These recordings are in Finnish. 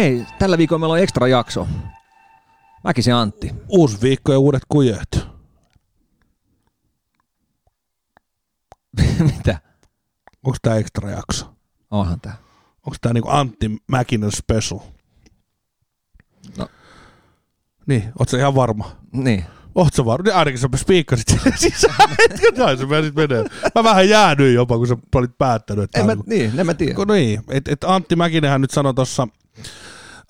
Hei, tällä viikolla meillä on ekstra jakso. Mäkisen Antti. Uusi viikko ja uudet kujet. Mitä? Onko tämä ekstra jakso? Onhan tää. Onko tämä niinku Antti Mäkinen special? No. Niin, ootko ihan varma? Niin. Oot sä varma? Niin Ainakin sä spiikkasit sinne sisään. Näin se menit menee. Mä vähän jäädyin jopa, kun sä olit päättänyt. Että En mä, on- niin, en mä tiedä. Kun niin, että et Antti Mäkinenhän nyt sanoi tuossa,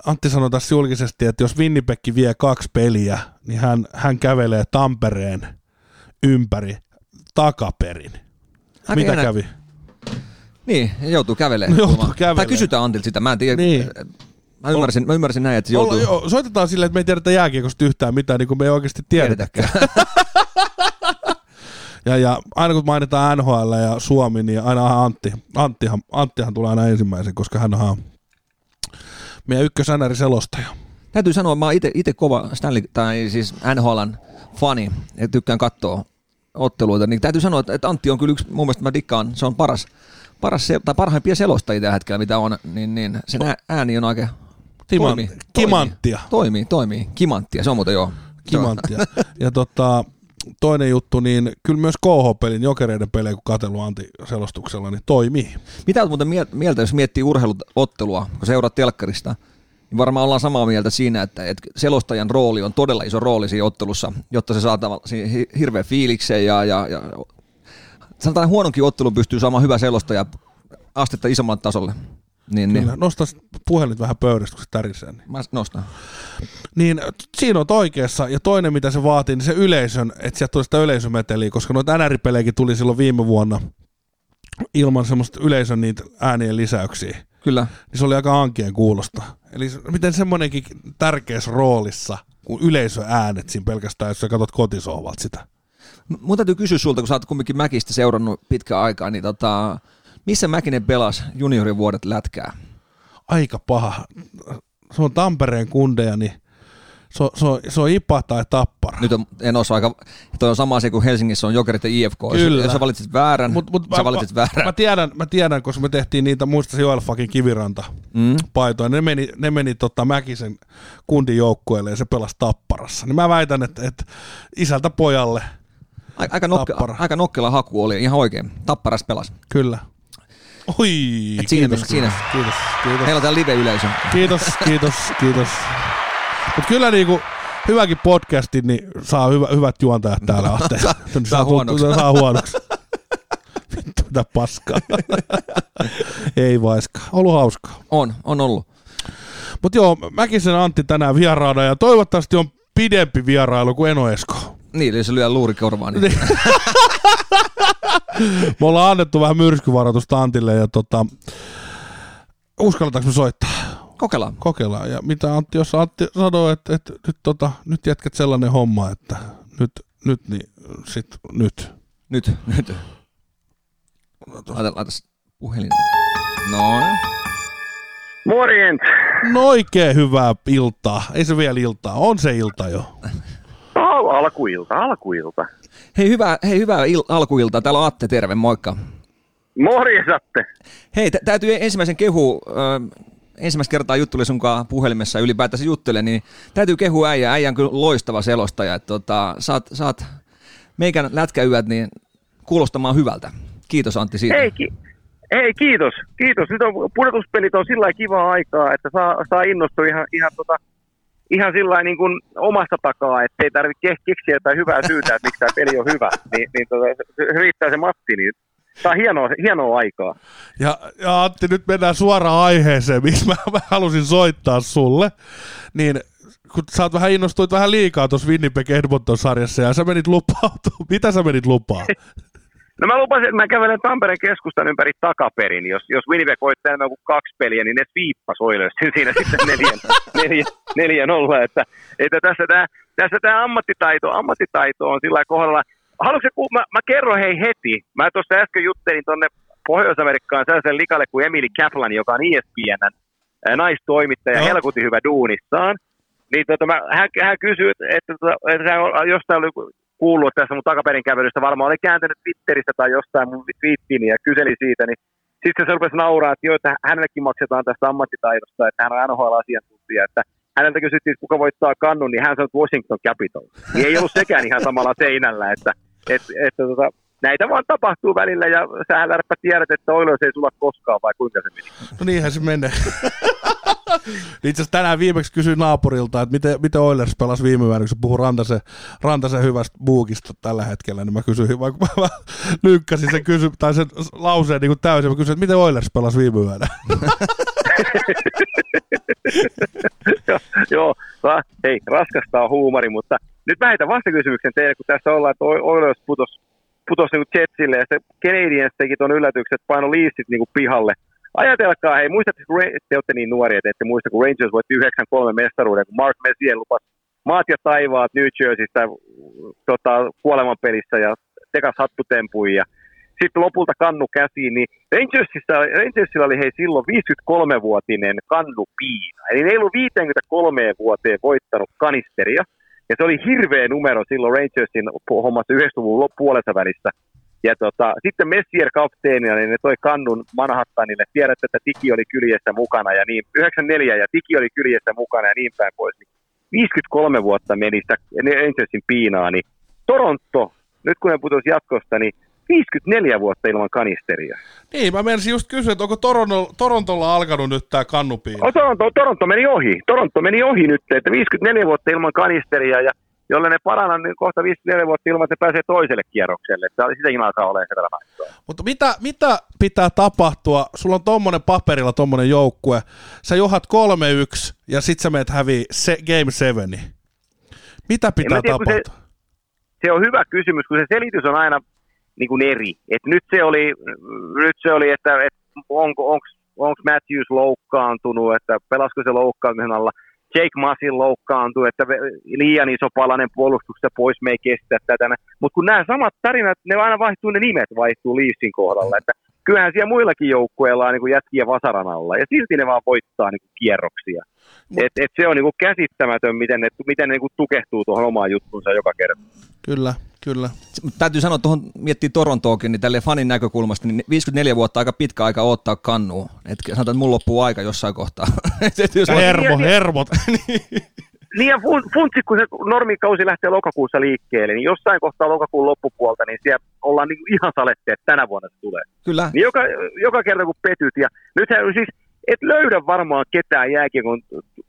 Antti sanoi tässä julkisesti, että jos Winnipeg vie kaksi peliä, niin hän, hän kävelee Tampereen ympäri takaperin. Aika Mitä jännä. kävi? Niin, joutuu kävelemään. Joutuu kuulemma. kävelemään. Tai kysytään Antilta sitä, mä en tiedä. Niin. Mä ymmärsin, mä ymmärsin näin, että se joutuu... Olla, joo, soitetaan silleen, että me ei tiedetä jääkiekosta yhtään mitään, niin kuin me ei oikeasti tiedetäkään. Ja, ja aina kun mainitaan NHL ja Suomi, niin aina Antti. Anttihan, Anttihan tulee aina ensimmäisen, koska hän on meidän ykkösänäri selostaja. Täytyy sanoa, mä oon ite kova Stanley, tai siis NHLn fani, ja tykkään katsoa otteluita, niin täytyy sanoa, että- Antti on kyllä yksi, mun mielestä mä dikkaan, se on paras, paras tai parhaimpia selostajia tällä hetkellä, mitä on, niin, niin sen ääni on oikein, Timan, Toimii, kimanttia. toimii, toimii, kimanttia, se on muuten joo. Kimanttia. Ja tota, toinen juttu, niin kyllä myös KH-pelin jokereiden pelejä, kun katsellut Antti selostuksella, niin toimii. Mitä olet muuten miel- mieltä, jos miettii urheiluottelua, kun seuraat telkkarista, niin varmaan ollaan samaa mieltä siinä, että, että selostajan rooli on todella iso rooli siinä ottelussa, jotta se saa hirveän fiiliksen ja, ja, ja sanotaan, huononkin ottelun pystyy saamaan hyvä selostaja astetta isommalle tasolle. Niin, niin. Nosta sit puhelit vähän pöydästä, kun se tärisee. Niin. Mä nostan. niin siinä on oikeassa. Ja toinen, mitä se vaatii, niin se yleisön, että sieltä tulee sitä yleisömeteliä, koska noita NR-pelejäkin tuli silloin viime vuonna ilman semmoista yleisön niitä äänien lisäyksiä. Kyllä. Niin se oli aika ankien kuulosta. Eli miten semmoinenkin tärkeässä roolissa, kun yleisöäänet siinä pelkästään, jos sä katsot kotisohvalta sitä. Mun täytyy kysyä sulta, kun sä oot kumminkin Mäkistä seurannut pitkään aikaa, niin tota, missä Mäkinen pelasi juniorivuodet lätkää? Aika paha. Se on Tampereen kundeja, niin se on, se on, se on IPA tai Tappara. Nyt on, en osaa aika, toi on sama asia kuin Helsingissä on Jokerit ja IFK. Kyllä. Jos sä valitsit väärän, Mut, mut sä valitsit väärän. Mä tiedän, mä tiedän, koska me tehtiin niitä, muistasi Joel fucking Kiviranta Mm. paitoja. Ne meni, ne meni tota Mäkisen kundin joukkueelle ja se pelasi Tapparassa. Niin mä väitän, että, että isältä pojalle, Ai- Aika, nokke, aika nokkela haku oli, ihan oikein. Tapparas pelas. kyllä. Oi, Et siinä kiitos, siinä. kiitos, kiitos, Meillä on täällä live-yleisö. kiitos, kiitos, kiitos. Mutta kyllä niinku, hyväkin podcasti, niin saa hyvä, hyvät juontajat täällä. Atte. saa saa, huonoksi. Saa huonoksi. Vittu, mitä paskaa. Ei vaiskaan. Ollut hauskaa. On, on ollut. Mutta joo, Mäkisen Antti tänään vieraana ja toivottavasti on pidempi vierailu kuin Eno Esko. Niin, jos se lyö luuri korvaan, niin Me ollaan annettu vähän myrskyvaroitusta Antille ja tota, uskalletaanko me soittaa? kokeillaan. Kokeillaan. Ja mitä Antti, jos Antti sanoo, että, että nyt, tota, nyt jätkät sellainen homma, että nyt, nyt niin sit nyt. Nyt, nyt. Laita, laita puhelin. No, Morjens. No oikein hyvää iltaa. Ei se vielä iltaa. On se ilta jo. Al- alkuilta, alkuilta. hei hyvää, hei, hyvää il- alkuiltaa. Täällä on Atte, terve, moikka. Morjes, Atte. Hei, tä- täytyy ensimmäisen kehu, ö, ensimmäistä kertaa jutteli sunkaan puhelimessa ylipäätänsä juttele, niin täytyy kehua äijä. Äijä on kyllä loistava selostaja. Et, tota, saat, saat meikän lätkäyöt niin kuulostamaan hyvältä. Kiitos Antti siitä. Hei, ki- hei, kiitos. Kiitos. Nyt on pudotuspelit on sillä kivaa aikaa, että saa, saa innostua ihan, ihan, tota, ihan sillä niin kuin omasta takaa, että ei tarvitse ke- keksiä jotain hyvää syytä, että miksi tämä peli on hyvä. Niin, niin tota, riittää se matti, niin tämä on hienoa, hienoa aikaa. Ja, ja Antti, nyt mennään suoraan aiheeseen, miksi mä, mä halusin soittaa sulle. Niin kun sä oot vähän innostuit vähän liikaa tuossa Winnipeg Edmonton sarjassa ja sä menit lupautumaan. Mitä sä menit lupaa? No mä lupasin, että mä kävelen Tampereen keskustan ympäri takaperin. Jos, jos Winnipeg voittaa enemmän kuin kaksi peliä, niin ne sviippas Oilersin siinä sitten neljän, neljän, neljän olla. Että, että tässä tämä tässä tää ammattitaito, ammattitaito on sillä kohdalla. Haluatko ku, mä, mä, kerron hei heti. Mä tuossa äsken juttelin tuonne Pohjois-Amerikkaan sellaisen likalle kuin Emily Kaplan, joka on E ESPNn ää, naistoimittaja, Joo. helkutin hyvä duunissaan. Niin tota, mä, hän, hän kysyi, että, että, että on jostain oli kuullut tästä mun takaperin kävelystä, varmaan oli kääntänyt Twitteristä tai jostain mun twiittiini ja kyseli siitä, niin sitten se rupesi nauraa, että joo, että hänellekin maksetaan tästä ammattitaidosta, että hän on NHL-asiantuntija, että häneltä kysyttiin, että kuka voittaa kannun, niin hän sanoi, että Washington Capital. Niin ei ollut sekään ihan samalla seinällä, että, että, että tota, näitä vaan tapahtuu välillä ja sähän lähdepä tiedät, että Oilers ei sulla koskaan vai kuinka se meni. No niinhän se menee. Itse asiassa tänään viimeksi kysyin naapurilta, että miten, miten Oilers pelasi viime yönä, kun se puhui Rantasen, Rantasen hyvästä buukista tällä hetkellä, niin mä kysyin, vaikka mä lynkkäsin sen, kysy, tai sen lauseen niin kuin täysin, mä kysyin, että miten Oilers pelasi viime yönä. joo, hei, raskasta on huumori, mutta nyt mä heitän vastakysymyksen teille, kun tässä ollaan, että Oilers putosi putos niin Jetsille ja sitten Canadiens teki tuon yllätyksen, että paino liistit niin pihalle – Ajatelkaa, hei, muistatte, kun te olette niin nuoria, että ette muista, kun Rangers voitti 9-3 mestaruuden, kun Mark Messier lupasi maat ja taivaat New Jerseystä tota, kuolemanpelissä ja tekas hattutempuja. Ja sitten lopulta kannu käsiin, niin Rangersissa, Rangersilla oli hei silloin 53-vuotinen kannu piina. Eli ne ei ollut 53 vuoteen voittanut kanisteria. Ja se oli hirveä numero silloin Rangersin hommassa 90-luvun puolessa välissä. Ja tota, sitten Messier kapteenina, niin ne toi kannun Manhattanille. Tiedätte, että Tiki oli kyljessä mukana ja niin, 94 ja Tiki oli kyljessä mukana ja niin päin pois. 53 vuotta meni sitä Rangersin piinaa, niin Toronto, nyt kun ne putosi jatkosta, niin 54 vuotta ilman kanisteria. Niin, mä menisin just kysyä, että onko Toronto, Torontolla alkanut nyt tämä kannupiina? Oh, Toronto, Toronto meni ohi. Toronto meni ohi nyt, että 54 vuotta ilman kanisteria ja jolle ne paranna, niin kohta 54 vuotta ilman, että se pääsee toiselle kierrokselle. Että sitäkin alkaa olemaan se verran Mutta mitä, mitä pitää tapahtua? Sulla on tuommoinen paperilla tuommoinen joukkue. Sä johat 3-1 ja sit sä meet hävii se, Game 7. Mitä pitää tiedä, tapahtua? Se, se, on hyvä kysymys, kun se selitys on aina niin kuin eri. Et nyt se oli, nyt se oli että, että onko, onko, onko Matthews loukkaantunut, että pelasko se loukkaantumisen alla – Jake Masin loukkaantui, että liian iso palanen puolustuksesta pois me ei kestä tätä. Mutta kun nämä samat tarinat, ne aina vaihtuu, ne nimet vaihtuu Leafsin kohdalla. Että kyllähän siellä muillakin joukkueilla on niin jätkiä vasaran alla, ja silti ne vaan voittaa niin kuin kierroksia. Mut, et, et se on niin kuin käsittämätön, miten ne, miten ne niin kuin tukehtuu tuohon omaan juttuunsa joka kerta. Kyllä, kyllä. Täytyy sanoa, tuohon miettii Torontoakin, niin tälle fanin näkökulmasta, niin 54 vuotta aika pitkä aika ottaa kannua. Että sanotaan, että mulla loppuu aika jossain kohtaa. Hermo, hermot. Niin ja funtsi, kun se normikausi lähtee lokakuussa liikkeelle, niin jossain kohtaa lokakuun loppupuolta, niin siellä ollaan niin ihan salette, että tänä vuonna se tulee. Kyllä. Niin joka, joka kerta kun petyt, ja nythän siis et löydä varmaan ketään jääkiekon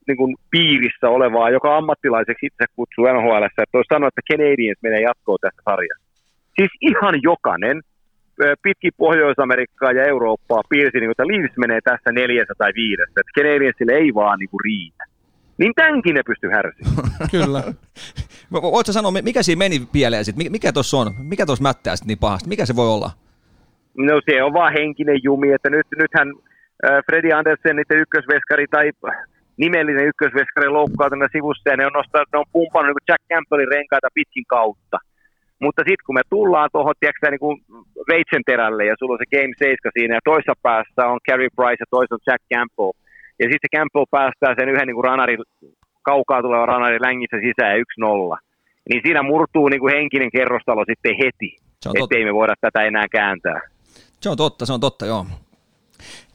niin kuin piirissä olevaa, joka ammattilaiseksi itse kutsuu NHL, että olisi sanonut, että Canadiens menee jatkoon tässä sarjassa. Siis ihan jokainen pitkin Pohjois-Amerikkaa ja Eurooppaa piirsi, niin että Leafs menee tässä neljässä tai viidessä, että Canadiensille ei vaan niin kuin riitä. Niin tämänkin ne pystyy härsimään. Kyllä. Voitko sanoa, mikä siinä meni pieleen sitten? Mikä tuossa on? Mikä tuossa mättää sitten niin pahasti? Mikä se voi olla? No se on vaan henkinen jumi, että nyt, nythän Freddy Andersen, niiden ykkösveskari tai nimellinen ykkösveskari loukkautuna sivussa ja ne on, nostaa, ne on pumpannut niin Jack Campbellin renkaita pitkin kautta. Mutta sitten kun me tullaan tuohon niin veitsen terälle ja sulla on se Game 7 siinä ja toissa päässä on Carey Price ja toissa on Jack Campbell. Ja sitten Campbell päästää sen yhden niin kuin ranari, kaukaa tuleva ranari längissä sisään ja 1-0. Niin siinä murtuu niin kuin henkinen kerrostalo sitten heti, ettei me voida tätä enää kääntää. Se on totta, se on totta, joo.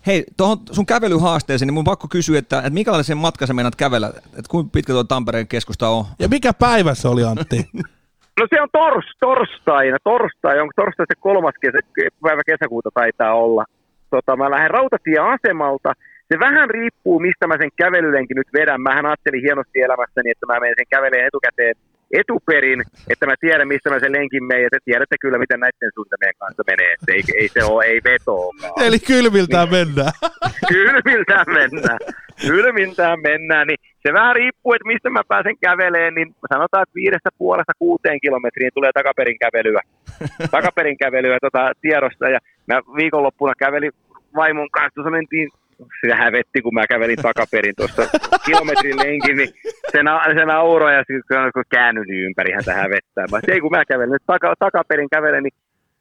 Hei, tuohon sun kävelyhaasteeseen, niin mun pakko kysyä, että, että minkälaisen matkan sä meinaat kävellä, että kuinka pitkä tuo Tampereen keskusta on? Ja mikä päivä se oli, Antti? no se on tors, torstaina, torstai, onko torstai se kolmas kesä, päivä kesäkuuta taitaa olla. Tota, mä lähden rautatieasemalta, se vähän riippuu, mistä mä sen kävelylenkin nyt vedän. Mähän ajattelin hienosti elämässäni, että mä menen sen käveleen etukäteen etuperin, että mä tiedän, mistä mä sen lenkin menen, ja te tiedätte kyllä, miten näiden suunnitelmien kanssa menee, että ei, ei se ole, ei vetoa. Eli kylmiltään niin. mennään. kylmiltään mennään. Kylmiltään mennään, niin se vähän riippuu, että mistä mä pääsen käveleen, niin sanotaan, että viidestä puolesta kuuteen kilometriin tulee takaperin kävelyä. takaperin kävelyä tota, tiedosta, ja mä viikonloppuna kävelin vaimon kanssa, tuossa mentiin se hävetti, kun mä kävelin takaperin tuossa kilometrin lenkin, niin se, na, ja sitten kun käännyin niin ympäri häntä hävettää. Mä ei kun mä kävelen nyt taka, takaperin kävelen, niin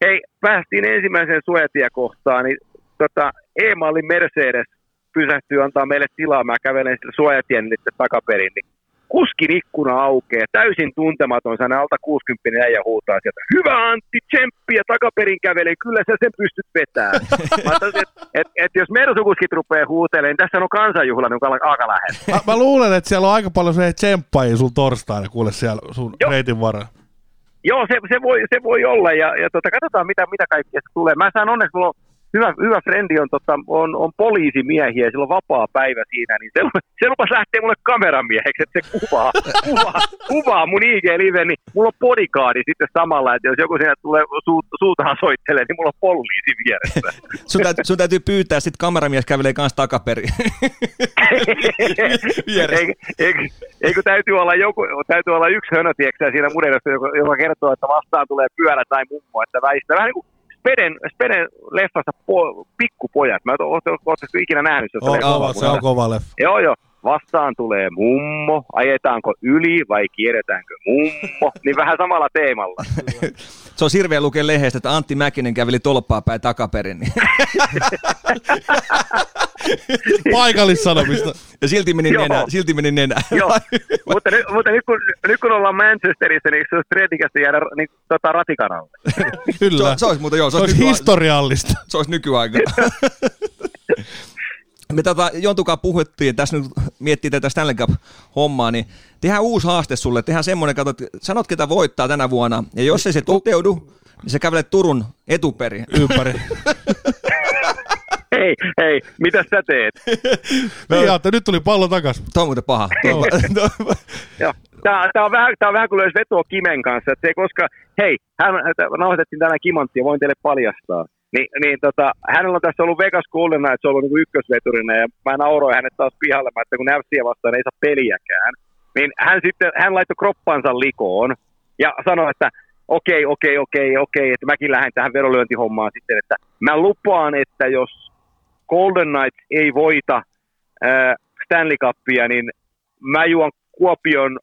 hei, päästiin ensimmäiseen suojatiekohtaan, niin tota, E-mallin Mercedes pysähtyy antaa meille tilaa, mä kävelen sitten suojatien takaperin, niin kuskin ikkuna aukeaa, täysin tuntematon, sana alta 60 äijä huutaa sieltä, hyvä Antti, tsemppiä takaperin kävelee, kyllä sä sen pystyt vetämään. että et, et, jos mersukuskit rupeaa huutelemaan, niin tässä on kansanjuhla, niin aika lähellä. Mä, mä, luulen, että siellä on aika paljon se tsemppaajia sun torstaina, kuule siellä sun Joo. reitin varrella. Joo, se, se, voi, se voi olla ja, ja tota, katsotaan mitä, mitä kaikkea se tulee. Mä saan onneksi, mulla on hyvä, hyvä frendi on, tota, on, on poliisimiehiä ja sillä on vapaa päivä siinä, niin se, se lupas lähteä mulle kameramieheksi, että se kuvaa, kuvaa, kuvaa mun IG-live, niin mulla on bodyguardi sitten samalla, että jos joku siinä tulee su, suutaan soittelee, niin mulla on poliisi vieressä. sun, täytyy, sun täytyy pyytää, sitten kameramies kävelee kanssa takaperin. eikö, täytyy olla, joku, täytyy olla yksi hönö, siinä mudelista, joka, joka kertoo, että vastaan tulee pyörä tai mummo, että väistää vähän niin kuin Speden, Speden leffasta po, Pikkupojat. Mä ootteko ikinä nähnyt sitä? On, kova, se on kova leffa. Joo, joo. Vastaan tulee mummo, ajetaanko yli vai kierretäänkö mummo, niin vähän samalla teemalla. se on hirveä lukea lehdestä, että Antti Mäkinen käveli tolppaa päin takaperin. Niin. Paikallissanomista. Ja silti meni nenä. Silti meni nenä. Joo, mutta, nyt, mutta nyt, kun, nyt kun ollaan Manchesterissa, niin se olisi tredikästi jäädä niin, tota, ratikanalle. Kyllä. Se, se olisi, mutta joo, se olisi, se olisi historiallista. Se olisi nykyaika. Me tota, Jontukaan puhuttiin, tässä nyt miettii tätä Stanley Cup-hommaa, niin tehdään uusi haaste sulle, tehdään semmoinen, katsot, sanot ketä voittaa tänä vuonna, ja jos ei se toteudu, niin sä kävelet Turun etuperi. Ympäri. hei, hei, mitä sä teet? no, ja, nyt tuli pallo takas. Tuo on muuten paha. Tämä, tämä, on vähän, tämä on vähän kuin löysi vetoa Kimen kanssa, että se koska, hei, hän, nauhoitettiin tänään Kimanttia, voin teille paljastaa. Niin, niin tota, hänellä on tässä ollut Vegas Golden Knights ollut niin ykkösveturina ja mä nauroin hänet taas pihalle, että kun Näpsiä vastaan ei saa peliäkään, niin hän sitten, hän laittoi kroppansa likoon ja sanoi, että okei, okei, okei, okei, että mäkin lähden tähän verolyöntihommaan sitten, että mä lupaan, että jos Golden Knights ei voita äh, Stanley Cupia, niin mä juon Kuopion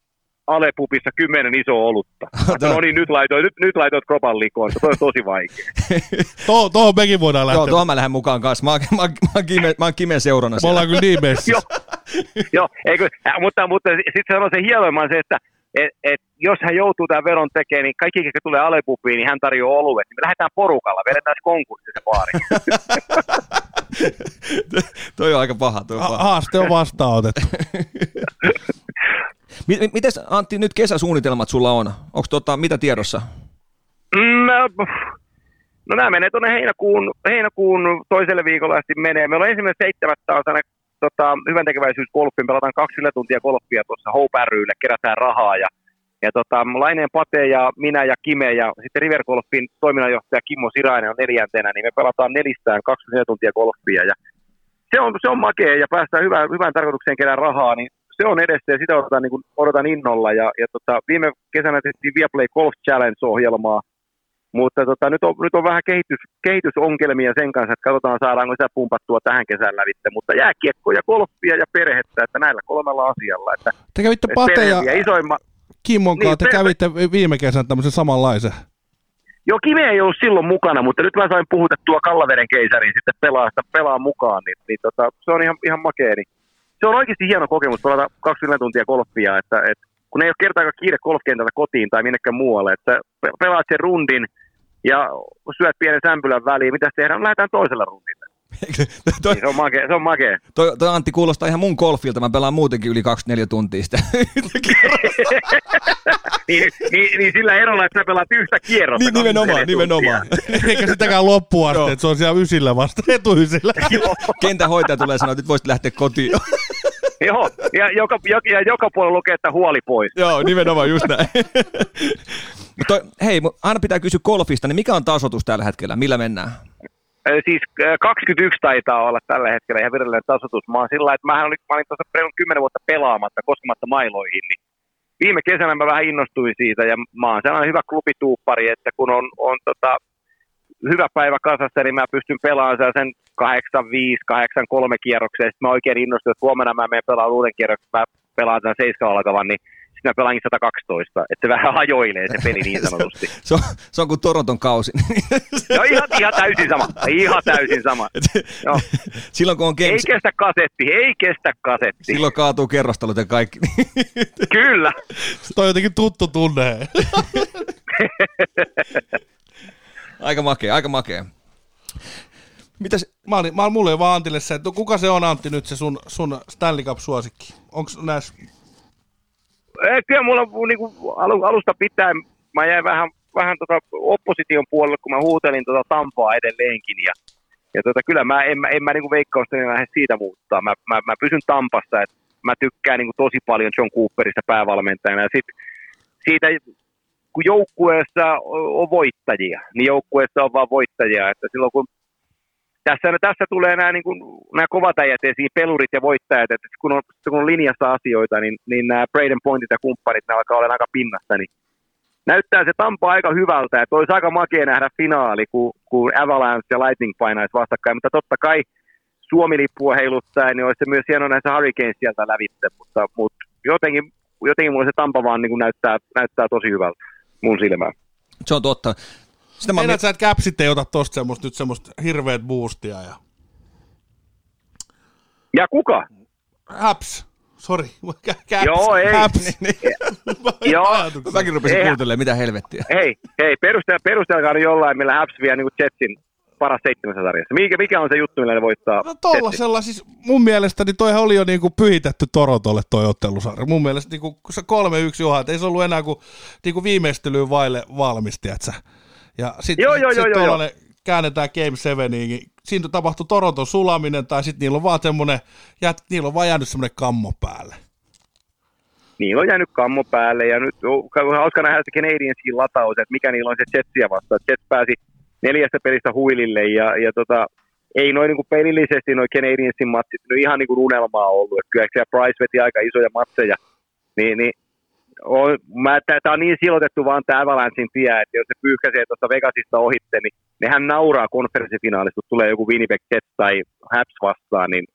Alepupissa kymmenen iso olutta. no niin, nyt laitoit, nyt, nyt laitoit kropan likoon, se on tosi vaikea. Tuohon to, mekin voidaan lähteä. Joo, tuohon mä lähden mukaan kanssa. Mä, mä, mä, mä, kime, mä oon Kimen seurana. Me ollaan kyllä niin messissä. Joo, jo, eikö, mutta, mutta sitten se on se hienoimman se, että et, et, jos hän joutuu tämän veron tekemään, niin kaikki, jotka tulee Alepupiin, niin hän tarjoaa oluet. Niin me lähdetään porukalla, vedetään konkurssi se baari. toi on aika paha. Toi on paha. Haaste on vastaanotettu. Miten Antti, nyt kesäsuunnitelmat sulla on? Onko tota, mitä tiedossa? Mm, no nämä menee tuonne heinäkuun, heinäkuun toiselle viikolla asti menee. Meillä on ensimmäinen seitsemättä on tota, hyvän tekeväisyysgolfin, pelataan kaksi tuntia golfia tuossa Hope rylle, kerätään rahaa ja ja tota, Laineen Pate ja minä ja Kime ja sitten River Golfin toiminnanjohtaja Kimmo Sirainen on neljäntenä, niin me pelataan nelistään 24 tuntia golfia ja se on, se on makea ja päästään hyvään, hyvään tarkoitukseen kerää rahaa, niin se on edessä ja sitä odotan, niin kuin, odotan innolla. Ja, ja tota, viime kesänä tehtiin Viaplay Golf Challenge-ohjelmaa, mutta tota, nyt, on, nyt on vähän kehitys, kehitysongelmia sen kanssa, että katsotaan saadaanko sitä pumpattua tähän kesän lävitte. Mutta jääkiekko ja golfia ja perhettä, että näillä kolmella asialla. Että, te kävitte Pate ja, isoimma... Kimmon kanssa, niin, te kävitte viime kesän tämmöisen samanlaisen. Joo, Kime ei ollut silloin mukana, mutta nyt mä sain puhutettua Kallaveren keisarin sitten pelaa, pelaa mukaan, niin, niin tota, se on ihan, ihan makea. Niin se on oikeasti hieno kokemus pelata 20 tuntia golfia, että, että kun ei ole kertaakaan kiire golfkentältä kotiin tai minnekään muualle, että pelaat sen rundin ja syöt pienen sämpylän väliin, mitä tehdään, no, lähdetään toisella rundille. toi, niin, se on makea. Se on makea. Toi, toi, Antti kuulostaa ihan mun golfilta, mä pelaan muutenkin yli 24 tuntia sitä. niin, niin, niin, sillä erolla, että sä pelaat yhtä kierrosta. Niin, nimenomaan, nimenomaan. Eikä sitäkään loppuun asti, että se on siellä ysillä vasta, etuysillä. Kentän hoitaja tulee sanoa, että nyt voisit lähteä kotiin. Joo, ja joka, ja joka puolella lukee, että huoli pois. Joo, nimenomaan just näin. Mutta hei, aina pitää kysyä golfista, niin mikä on tasotus tällä hetkellä? Millä mennään? Siis 21 taitaa olla tällä hetkellä ihan virallinen tasotus. Mä oon sillä että mä olin, mä olin tuossa reilun 10 vuotta pelaamatta, koskematta mailoihin, niin viime kesänä mä vähän innostuin siitä ja mä oon sellainen hyvä klubituuppari, että kun on, on tota, hyvä päivä kasassa, niin mä pystyn pelaamaan sen 8-5, 8-3 kierroksen, sitten mä oikein innostuin, että huomenna mä menen pelaamaan uuden kierroksen, mä pelaan sen 7 alkavan, niin mä pelaankin 112, että se vähän hajoilee se peli niin sanotusti. se, on, se on kuin Toronton kausi. no ihan, ihan täysin sama, ihan täysin sama. Joo. Silloin kun on games... Ei kestä kasetti, ei kestä kasetti. Silloin kaatuu kerrostelut ja kaikki. Kyllä. Toi on jotenkin tuttu tunne. Aika makea, aika makea. Mitäs? Mä olin, mä olin mulle vaan Antille se, että kuka se on Antti nyt se sun, sun Stanley Cup-suosikki? Onko näissä? Kyllä mulla niin alusta pitää, mä jäin vähän, vähän tota opposition puolelle, kun mä huutelin tota Tampaa edelleenkin. Ja, ja tota, kyllä mä en, en mä niin veikkausta lähde siitä muuttaa. Mä, mä, mä pysyn Tampassa, että mä tykkään niin tosi paljon John Cooperista päävalmentajana. Ja sit siitä, kun joukkueessa on voittajia, niin joukkueessa on vaan voittajia. Että silloin kun tässä, tässä tulee nämä, niin kuin, nämä kovat äijät esiin, pelurit ja voittajat, että kun on, kun on linjassa asioita, niin, niin nämä Braden Pointit ja kumppanit, ne alkaa olla aika pinnassa, niin näyttää se Tampa aika hyvältä, että olisi aika makea nähdä finaali, kun, kun Avalanche ja Lightning painaisi vastakkain, mutta totta kai Suomi-lippua heiluttaa, niin olisi se myös hieno näissä Hurricanes sieltä lävitte, mutta, mutta jotenkin, jotenkin mulle se Tampa vaan niin kuin näyttää, näyttää tosi hyvältä mun silmään. Se on totta. Sitä Meinaat sä, että Capsit ei ota tosta semmoista, nyt semmoista hirveät boostia ja... Ja kuka? Haps. Sori. Caps. Joo, ei. Haps. Niin, niin. Joo. Mäkin rupesin kuuntelemaan, mitä helvettiä. Hei, hei, perustelkaa jollain, millä Haps vie niin Jetsin paras seitsemässä sarjassa. Mikä, mikä on se juttu, millä ne voittaa? No tollasella siis mun mielestä niin toihan oli jo niinku pyhitetty Torontolle toi ottelusarja. Mun mielestä niinku, se 3-1 johan, että ei se ollut enää kuin niinku viimeistelyyn vaille valmisti, että ja sitten joo, joo, sit joo, joo. käännetään Game 7, niin siinä tapahtui Toronton sulaminen, tai sitten niillä on vaan semmoinen, jät, niillä on vaan jäänyt semmoinen kammo päälle. Niillä on jäänyt kammo päälle, ja nyt on hauska nähdä se Canadiensin lataus, että mikä niillä on se Jetsiä vastaan. Jets pääsi neljästä pelistä huilille, ja, ja tota, ei noin niin pelillisesti noin Canadiensin matsit no ihan niin kuin unelmaa ollut. Että kyllä siellä Price veti aika isoja matseja, niin, niin on, mä, tää on niin silotettu vaan tämä Avalanchein tie, että jos se pyyhkäisee tuosta Vegasista ohitte, niin nehän nauraa konferenssifinaalista, kun tulee joku Winnipeg Jets tai Habs vastaan, niin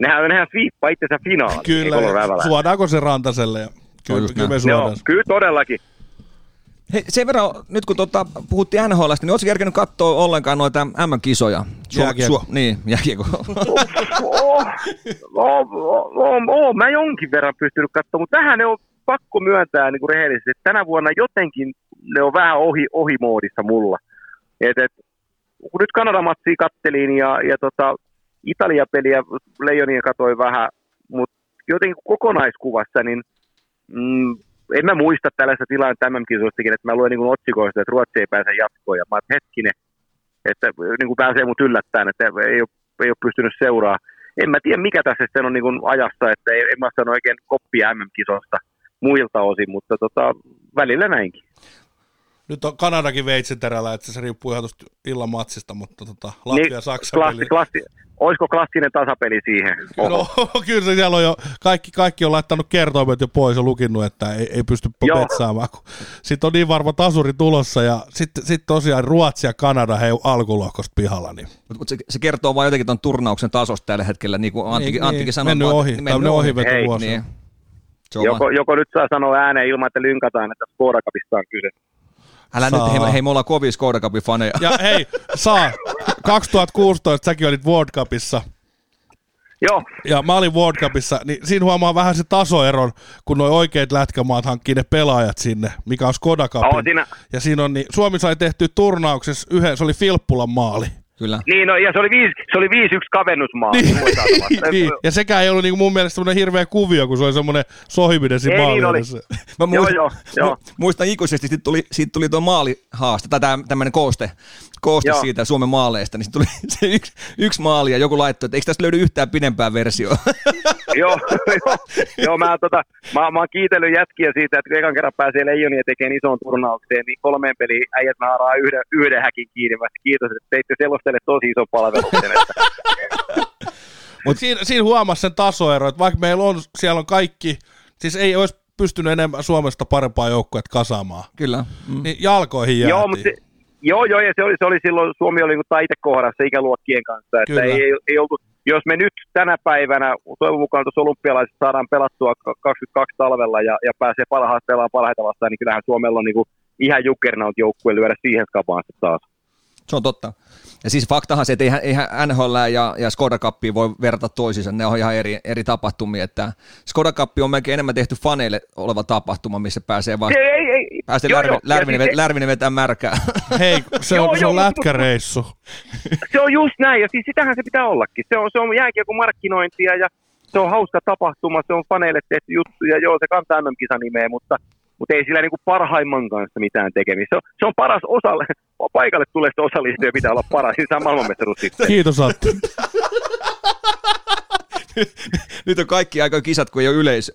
nehän, nehän sviippaa itsensä finaaliin. Kyllä, suodaanko se Rantaselle? Ja kyllä, kyllä me Joo, kyllä todellakin. Hei, sen verran, nyt kun tota, puhuttiin NHLstä, niin oletko kerkenyt katsoa ollenkaan noita MM-kisoja? Jääkiekko. Su- niin, jääkiekko. oh, oh, oh, oh, mä jonkin verran pystynyt katsoa, mutta tähän ne on pakko myöntää niin kuin rehellisesti, että tänä vuonna jotenkin ne on vähän ohi, ohimoodissa mulla. Et, et, kun nyt Kanada-matsia kattelin ja, ja tota, Italia-peliä Leijonia katoi vähän, mutta jotenkin kokonaiskuvassa, niin mm, en mä muista tällaista tilannetta tämän kisoistakin, että mä luen niin otsikoista, että Ruotsi ei pääse jatkoon, ja mä oon hetkinen, että niin kuin pääsee mut yllättäen, että ei ole, ei ole pystynyt seuraa. En mä tiedä, mikä tässä sitten on niin kuin ajassa, että en mä sano oikein koppia MM-kisosta muilta osin, mutta tota, välillä näinkin. Nyt on Kanadakin veitsenterällä, että se riippuu ihan tuosta illan matsista, mutta tota, Latvia-Saksa niin, klassi, klassi, Olisiko klassinen tasapeli siihen? No, kyllä se siellä on jo, kaikki, kaikki on laittanut kertoimet jo pois ja lukinnut, että ei, ei pysty petsaamaan. Sitten on niin varma tasuri tulossa ja sitten sit tosiaan Ruotsi ja Kanada he alkulohkosta pihalla. Niin. Mutta se, se, kertoo vain jotenkin tuon turnauksen tasosta tällä hetkellä, niin kuin Anttikin, niin, Anttikin sanoi. Mennyt ohi, niin mennyt ohi, ohi vuosi. Niin. Joko, joko, nyt saa sanoa ääneen ilman, että lynkataan, että Skodakapista on kyse. Älä saa. nyt, hei, hei, me ollaan kovia Skodakapin faneja. Ja hei, saa. 2016 säkin olit World Cupissa. Joo. Ja mä olin World Cupissa, niin siinä huomaa vähän se tasoeron, kun nuo oikeat lätkämaat hankkii ne pelaajat sinne, mikä on Skoda Oh, siinä... Ja siinä on, niin Suomi sai tehty turnauksessa yhden, se oli Filppulan maali. Kyllä. Niin, no, ja se oli, viisi, se oli 5-1 kavennusmaa. Niin, niin, ja sekään ei ollut niin mun mielestä semmoinen hirveä kuvio, kun se oli semmoinen sohiminen siinä niin oli. Mä muistan, joo, joo, joo. muistan ikuisesti, siitä tuli, siitä tuli tuo maalihaaste, tai tämmöinen kooste, kooste siitä Suomen maaleista, niin tuli se yksi, yksi maali ja joku laittoi, että eikö tästä löydy yhtään pidempää versiota? joo, joo, joo mä, tota, mä, mä oon kiitellyt jätkiä siitä, että kun ekan kerran pääsee Leijonia tekemään isoon turnaukseen, niin kolmeen peliin äijät naaraa yhden, yhden häkin kiinni. Mä kiitos, että teitte sellaistelle tosi iso palveluksen. Mut siinä, siinä huomasi sen tasoero, että vaikka meillä on, siellä on kaikki, siis ei olisi pystynyt enemmän Suomesta parempaa joukkuetta kasaamaan. Kyllä. Mm. Niin jalkoihin jäätiin. Joo, mutta se, Joo, joo, ja se oli, se oli silloin, Suomi oli niin taitekohdassa ikäluokkien kanssa, että ei, ei, ei oltu, jos me nyt tänä päivänä, toivon mukaan tuossa olympialaiset saadaan pelattua 22 talvella ja, ja pääsee parhaat pelaamaan parhaita vastaan, niin kyllähän Suomella on niin kuin ihan jukkernaut joukkue lyödä siihen skapaan taas. Se on totta. Ja siis faktahan se, että eihän, eihän NHL ja, ja Skoda Cup voi verrata toisiinsa, ne on ihan eri, eri tapahtumia. Että Skoda Cup on melkein enemmän tehty faneille oleva tapahtuma, missä pääsee vasta, ei, ei, ei. Pääsee joo, lärvi, lärvinen, siis, lärvinen vetää märkää. Hei, se on, se on lätkäreissu. Se on just näin, ja siis sitähän se pitää ollakin. Se on, se on jääkiekon markkinointia, ja se on hauska tapahtuma, se on faneille tehty juttu, ja joo, se kantaa MM-kisanimeä, mutta – mutta ei sillä niinku parhaimman kanssa mitään tekemistä. Se on, se on paras osalle, paikalle tulee osallistuja pitää olla paras, niin saa maailmanmestaruus sitten. Kiitos Antti. Nyt on kaikki aika kisat, kun ei ole yleisö.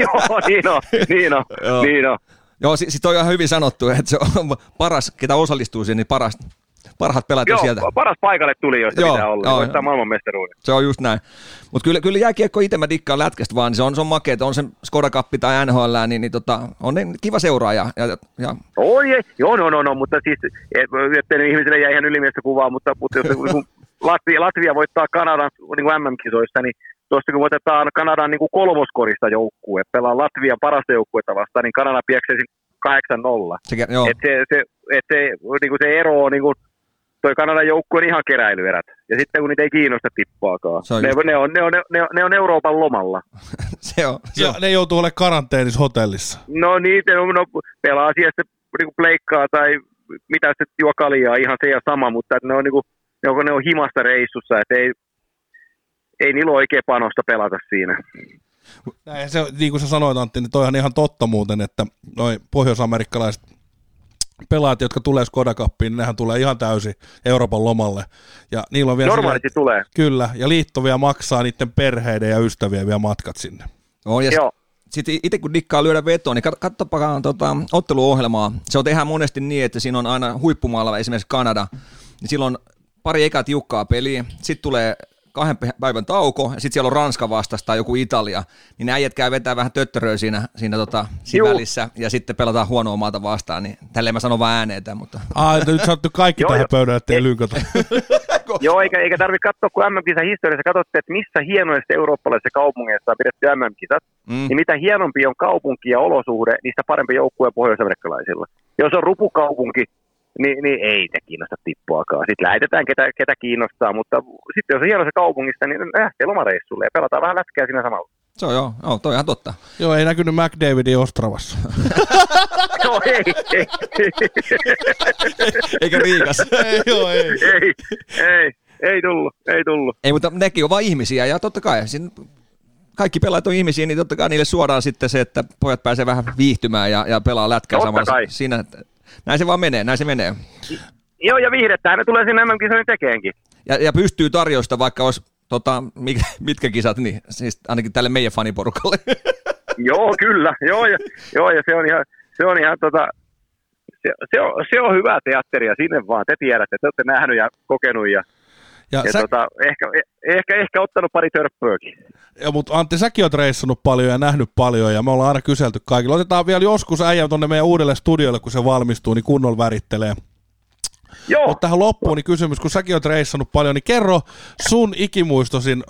Joo, niin on, niin on, Joo. niin on. Joo, siis toi on hyvin sanottu, että se on paras, ketä osallistuu siihen, niin paras, parhaat pelaat Joo, sieltä. paras paikalle tuli, joista joo, pitää olla. Joo, voittaa maailmanmestaruuden. Se on just näin. Mutta kyllä, kyllä jääkiekko itse mä dikkaan lätkästä vaan, niin se on, se on makea, on se Skoda Cup tai NHL, niin, niin tota, on ne kiva seuraaja. Ja, ja. Oi, joo, no, no, no, mutta siis, ettei ihmisille jää ihan ylimiestä kuvaa, mutta, mutta jos Latvia, Latvia voittaa Kanadan niin MM-kisoista, niin tuosta kun voitetaan Kanadan niin kuin kolmoskorista joukkue, pelaa Latvian parasta joukkuetta vastaan, niin Kanada pieksee 8-0. Se, et se, se, et se, niin kuin se ero on niin kuin toi Kanadan joukkue on ihan keräilyerät. Ja sitten kun niitä ei kiinnosta tippaakaan. Ne, just... ne, on, ne, on, ne, on, ne on Euroopan lomalla. se on. Se ja on. ne joutuu olemaan karanteenissa hotellissa. No niitä no, no, pelaa siellä niin pleikkaa tai mitä se juo kaljaa, ihan se ja sama, mutta ne on, niin kuin, ne on, ne on himasta reissussa, että ei, ei niillä ole oikein panosta pelata siinä. Näin, se, niin kuin sä sanoit Antti, niin toihan ihan totta muuten, että noin pohjoisamerikkalaiset pelaajat, jotka tulee Skoda Cupiin, niin nehän tulee ihan täysin Euroopan lomalle. Ja niillä on vielä Normaalisti sille, tulee. Kyllä, ja liitto vielä maksaa niiden perheiden ja ystävien vielä matkat sinne. Oh, ja Joo. Sitten itse kun dikkaa lyödä vetoa, niin katsopakaa tota, otteluohjelmaa. Se on tehdään monesti niin, että siinä on aina huippumaalla esimerkiksi Kanada, niin silloin pari ekaa tiukkaa peliä, sitten tulee kahden päivän tauko, ja sitten siellä on Ranska vastasta tai joku Italia, niin äijät käy vetää vähän töttöröä siinä, siinä, tota, siinä välissä, ja sitten pelataan huonoa maata vastaan, niin tälleen mä sanon vaan ääneen mutta... Aa, nyt saattu kaikki tähän pöydälle, ettei lynkata. Joo, eikä, eikä tarvitse katsoa, kun MM-kisan historiassa katsotte, että missä hienoista eurooppalaisissa kaupungeissa on pidetty MM-kisat, mm. niin mitä hienompi on kaupunki ja olosuhde, niistä parempi joukkue pohjois-amerikkalaisilla. Jos on rupukaupunki, niin, niin ei te kiinnosta tippuakaan. Sitten lähetetään ketä, ketä kiinnostaa, mutta sitten jos on hienossa kaupungissa, niin lähtee lomareissulle ja pelataan vähän lätkää siinä samalla. Se on joo, joo toi ihan totta. Joo, ei näkynyt McDavidin Ostravassa. joo, ei, ei. Eikä Riikas. ei, joo, ei. ei, ei, ei tullut, ei tullut. Ei, mutta nekin on vain ihmisiä ja totta kai siinä kaikki pelaajat on ihmisiä, niin totta kai niille suodaan sitten se, että pojat pääsee vähän viihtymään ja, ja pelaa lätkää totta samalla. Kai. Siinä, näin se vaan menee, näin se menee. Joo, ja viihdettähän ne tulee sinne MM-kisoihin tekeenkin. Ja, ja pystyy tarjosta, vaikka olisi tota, mitkä kisat, niin siis ainakin tälle meidän faniporukalle. joo, kyllä. Joo, ja, joo, ja se on ihan, se on ihan tota, se, se, on, se on hyvää teatteria sinne vaan. Te tiedätte, te olette nähnyt ja kokenut ja ja, ja sä... tota, ehkä, ehkä, ehkä ottanut pari törppöäkin. Ja, mutta Antti, säkin oot reissannut paljon ja nähnyt paljon ja me ollaan aina kyselty kaikille. Otetaan vielä joskus äijä tuonne meidän uudelle studiolle, kun se valmistuu, niin kunnolla värittelee. Joo. Mutta tähän loppuun niin kysymys, kun säkin oot reissannut paljon, niin kerro sun ikimuistosin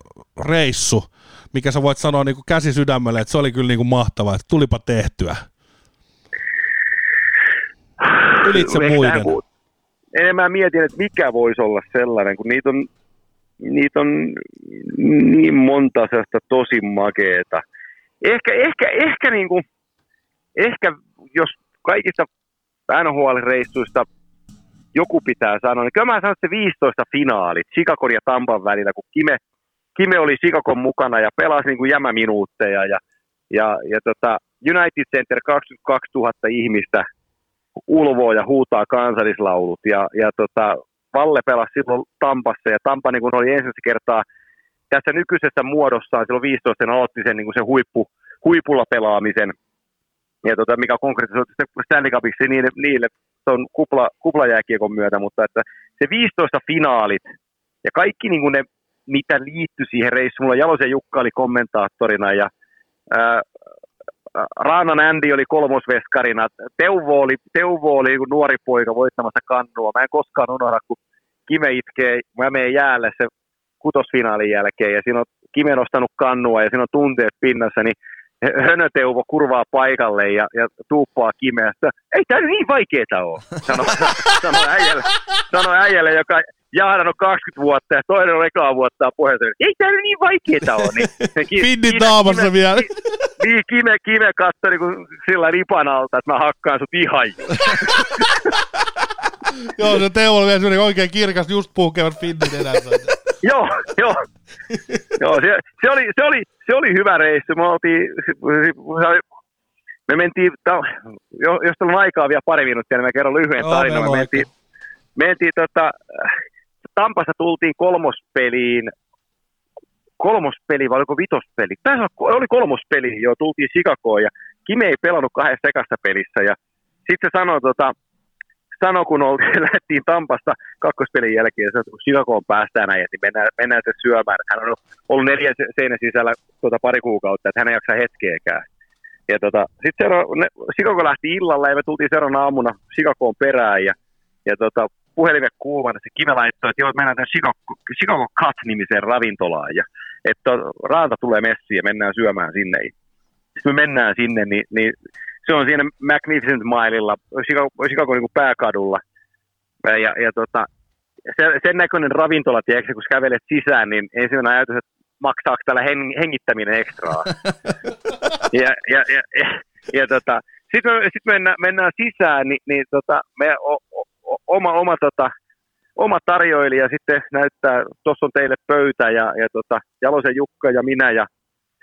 reissu, mikä sä voit sanoa niin kuin käsi sydämelle, että se oli kyllä niin kuin mahtavaa, että tulipa tehtyä. Ylitse muiden enemmän mietin, että mikä voisi olla sellainen, kun niitä on, niitä on niin monta sellaista tosi makeeta. Ehkä, ehkä, ehkä, niin kuin, ehkä jos kaikista NHL-reissuista joku pitää sanoa, niin kyllä mä sanon, että se 15 finaalit Chicagon ja Tampan välillä, kun Kime, Kime oli Chicagon mukana ja pelasi niin kuin jämäminuutteja ja, ja, ja tota United Center 22 000 ihmistä – ulvoo ja huutaa kansallislaulut. Ja, ja tota, Valle pelasi silloin Tampassa ja Tampa niin kun oli ensimmäistä kertaa tässä nykyisessä muodossaan silloin 15 aloitti sen, niin sen huippu, huipulla pelaamisen. Ja tota, mikä on konkreettisesti Stanley Cupiksi niille, niille on kupla, kuplajääkiekon myötä, mutta että se 15 finaalit ja kaikki niin kuin ne, mitä liittyi siihen reissuun. Mulla Jalosen Jukka oli kommentaattorina ja ää, Raanan Andy oli kolmosveskarina. Teuvo oli, Teuvo oli nuori poika voittamassa kannua. Mä en koskaan unohda, kun Kime itkee, mä menen jäälle, se kutosfinaalin jälkeen ja siinä on Kime nostanut kannua ja siinä on tunteet pinnassa, niin Hönöteuvo kurvaa paikalle ja, ja tuuppaa Kimeä, että ei tämä niin vaikeeta ole, sanoi sano äijälle, sano äijälle, joka jahdannut 20 vuotta ja toinen on ekaa vuotta pohjalta. Ei tämä niin vaikeeta ole. Niin, Finnin naamassa kime, vielä. Niin, Kime, Kime katsoi niin sillä ripan alta, että mä hakkaan sut ihan. Joo, se Teuvo oli vielä oikein kirkas, just puhkevat Finnin edessä. joo, joo. joo se, se, oli, se, oli, se oli hyvä reissu. Me, oltiin, me mentiin, jos on aikaa vielä pari minuuttia, niin mä kerron lyhyen tarinan. Me mentiin, mentiin tota, Tampassa tultiin kolmospeliin, kolmospeli vai oliko vitospeli? Tässä oli kolmospeli, jo tultiin Sikakoon ja Kime ei pelannut kahdessa sekassa pelissä ja sitten se sanoi, tota, sanoi kun oltiin, lähdettiin Tampasta kakkospelin jälkeen, että kun Chicagoon päästään näin, niin mennään, mennään se syömään. Hän on ollut neljä seinän sisällä tuota pari kuukautta, että hän ei jaksa hetkeäkään. Ja tota, sitten Chicago lähti illalla ja me tultiin seuraavana aamuna Chicagoon perään ja, ja tota, puhelimen kuumana se Kime laittoi, että joo, mennään tämän Chicago, Chicago Cut-nimiseen ravintolaan ja että raanta tulee messiin ja mennään syömään sinne. Sitten me mennään sinne, niin, niin se on siinä Magnificent Mileilla, Chicago, Chicago niin kuin pääkadulla. Ja, ja tota, se, sen näköinen ravintola, tiedätkö, kun kävelet sisään, niin ensimmäinen ajatus, että maksaako täällä hengittäminen ekstraa. ja, ja, ja, ja, ja tota, sitten me, sit mennään, mennään sisään, niin, niin tota, me, oma, oma, tota, oma tarjoilija sitten näyttää, tuossa on teille pöytä ja, ja tota, Jalosen Jukka ja minä ja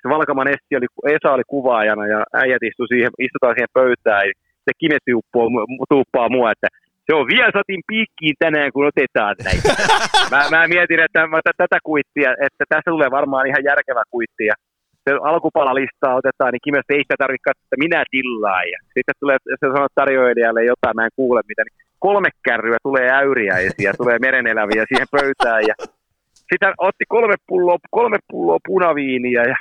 se Valkaman Esti oli, Esa oli kuvaajana ja äijät istui siihen, istutaan siihen pöytään ja se Kime tuuppaa mua, että se on Viasatin piikkiin tänään, kun otetaan näitä. mä, mä, mietin, että mä t- tätä kuittia, että tässä tulee varmaan ihan järkevä kuitti. Ja se alkupalalistaa otetaan, niin Kimestä ei sitä tarvitse että minä tillaan. Ja sitten tulee, se sanoo tarjoilijalle jotain, mä en kuule mitä, niin kolme kärryä tulee äyriäisiä, tulee mereneläviä siihen pöytään. Ja sitä otti kolme pulloa, kolme pulloa punaviiniä ja